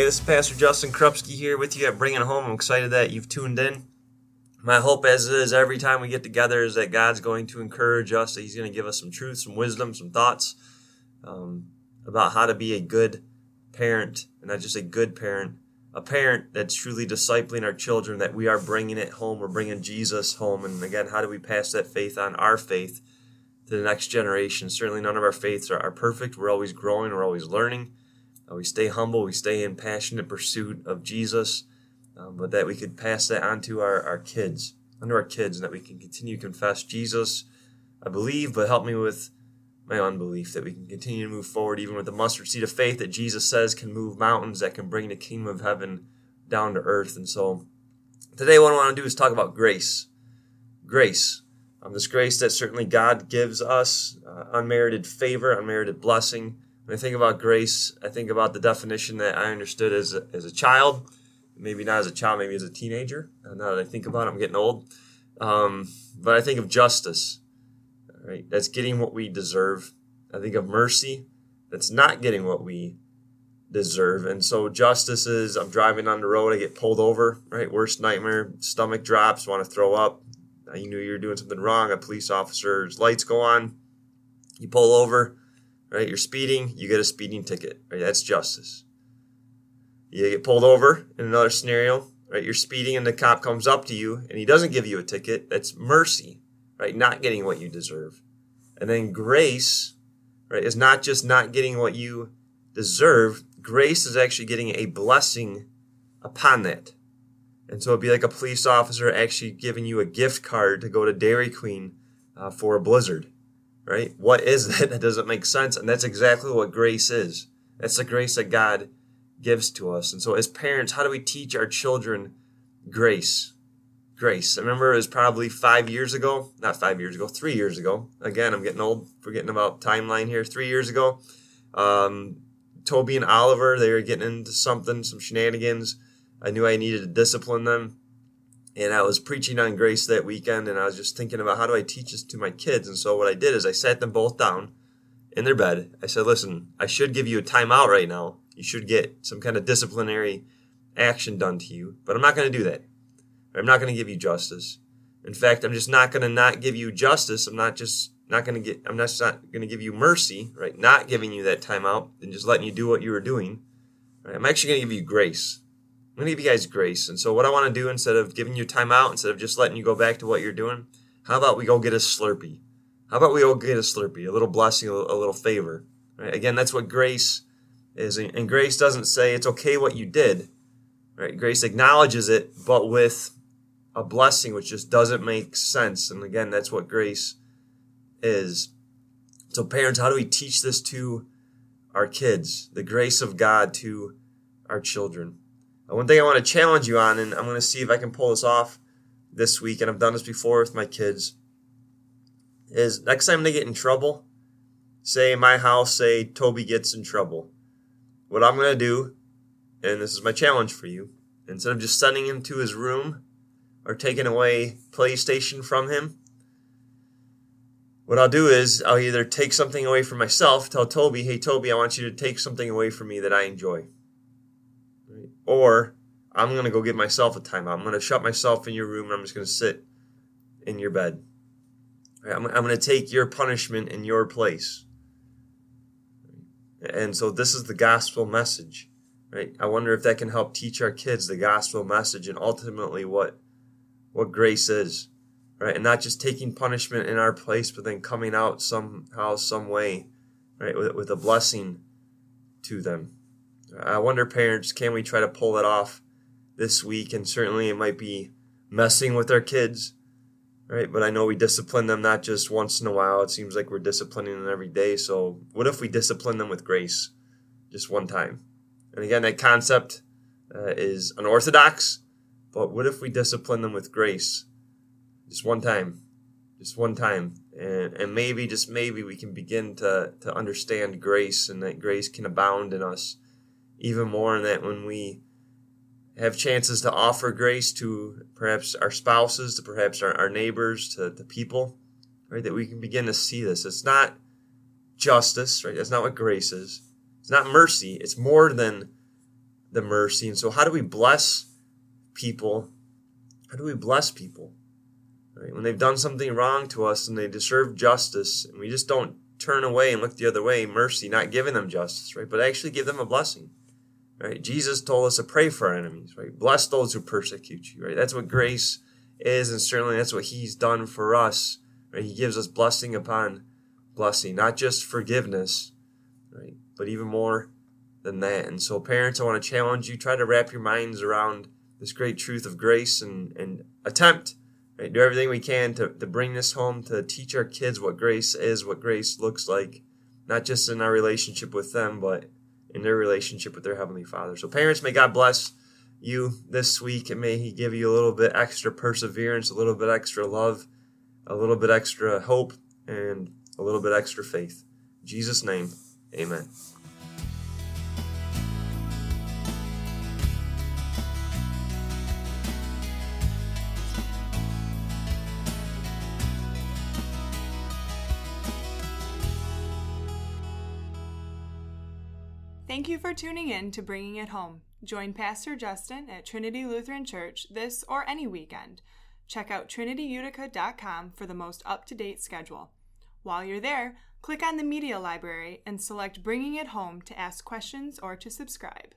Hey, this is Pastor Justin Krupski here with you at Bringing Home. I'm excited that you've tuned in. My hope, as is every time we get together, is that God's going to encourage us, that He's going to give us some truth, some wisdom, some thoughts um, about how to be a good parent, and not just a good parent, a parent that's truly discipling our children, that we are bringing it home, we're bringing Jesus home. And again, how do we pass that faith on, our faith, to the next generation? Certainly, none of our faiths are, are perfect. We're always growing, we're always learning. Uh, we stay humble, we stay in passionate pursuit of Jesus, um, but that we could pass that on to our, our kids, onto our kids, and that we can continue to confess Jesus, I believe, but help me with my unbelief, that we can continue to move forward even with the mustard seed of faith that Jesus says can move mountains, that can bring the kingdom of heaven down to earth. And so today, what I want to do is talk about grace. Grace. Um, this grace that certainly God gives us, uh, unmerited favor, unmerited blessing when I think about grace, I think about the definition that I understood as a, as a child, maybe not as a child, maybe as a teenager. Uh, now that I think about it, I'm getting old. Um, but I think of justice, right? That's getting what we deserve. I think of mercy, that's not getting what we deserve. And so justice is I'm driving on the road, I get pulled over, right? Worst nightmare, stomach drops, want to throw up. You knew you were doing something wrong. A police officer's lights go on, you pull over right? You're speeding, you get a speeding ticket, right? That's justice. You get pulled over in another scenario, right? You're speeding and the cop comes up to you and he doesn't give you a ticket. That's mercy, right? Not getting what you deserve. And then grace, right, is not just not getting what you deserve. Grace is actually getting a blessing upon that. And so it'd be like a police officer actually giving you a gift card to go to Dairy Queen uh, for a blizzard right? What is that? That doesn't make sense. And that's exactly what grace is. That's the grace that God gives to us. And so, as parents, how do we teach our children grace? Grace. I remember it was probably five years ago, not five years ago, three years ago. Again, I'm getting old, forgetting about timeline here. Three years ago, um, Toby and Oliver, they were getting into something, some shenanigans. I knew I needed to discipline them and I was preaching on grace that weekend, and I was just thinking about how do I teach this to my kids. And so what I did is I sat them both down in their bed. I said, "Listen, I should give you a timeout right now. You should get some kind of disciplinary action done to you, but I'm not going to do that. I'm not going to give you justice. In fact, I'm just not going to not give you justice. I'm not just not going to get. I'm just not going to give you mercy, right? Not giving you that timeout and just letting you do what you were doing. Right? I'm actually going to give you grace." I'm to give you guys grace. And so, what I want to do instead of giving you time out, instead of just letting you go back to what you're doing, how about we go get a Slurpee? How about we go get a Slurpee? A little blessing, a little favor. Right? Again, that's what grace is. And grace doesn't say it's okay what you did. Right? Grace acknowledges it, but with a blessing which just doesn't make sense. And again, that's what grace is. So, parents, how do we teach this to our kids? The grace of God to our children. Uh, one thing I want to challenge you on, and I'm going to see if I can pull this off this week, and I've done this before with my kids, is next time they get in trouble, say in my house, say Toby gets in trouble. What I'm going to do, and this is my challenge for you, instead of just sending him to his room or taking away PlayStation from him, what I'll do is I'll either take something away from myself, tell Toby, hey, Toby, I want you to take something away from me that I enjoy. Or I'm to go get myself a timeout. I'm to shut myself in your room and I'm just to sit in your bed. I'm, I'm to take your punishment in your place. And so this is the gospel message, right? I wonder if that can help teach our kids the gospel message and ultimately what what grace is, right? And not just taking punishment in our place, but then coming out somehow, some way, right, with, with a blessing to them. I wonder, parents, can we try to pull it off this week? And certainly it might be messing with our kids, right? But I know we discipline them not just once in a while. It seems like we're disciplining them every day. So what if we discipline them with grace just one time? And again, that concept uh, is unorthodox, but what if we discipline them with grace just one time? Just one time. And, and maybe, just maybe, we can begin to, to understand grace and that grace can abound in us even more in that when we have chances to offer grace to perhaps our spouses, to perhaps our, our neighbors, to the people, right? That we can begin to see this. It's not justice, right? That's not what grace is. It's not mercy. It's more than the mercy. And so, how do we bless people? How do we bless people? Right? When they've done something wrong to us and they deserve justice, and we just don't turn away and look the other way, mercy, not giving them justice, right? But actually give them a blessing. Right? Jesus told us to pray for our enemies, right? Bless those who persecute you, right? That's what grace is, and certainly that's what He's done for us. Right? He gives us blessing upon blessing, not just forgiveness, right? But even more than that. And so, parents, I want to challenge you: try to wrap your minds around this great truth of grace, and and attempt, right? Do everything we can to to bring this home, to teach our kids what grace is, what grace looks like, not just in our relationship with them, but in their relationship with their heavenly Father. So, parents, may God bless you this week, and may He give you a little bit extra perseverance, a little bit extra love, a little bit extra hope, and a little bit extra faith. In Jesus' name, amen. Thank you for tuning in to Bringing It Home. Join Pastor Justin at Trinity Lutheran Church this or any weekend. Check out trinityutica.com for the most up to date schedule. While you're there, click on the Media Library and select Bringing It Home to ask questions or to subscribe.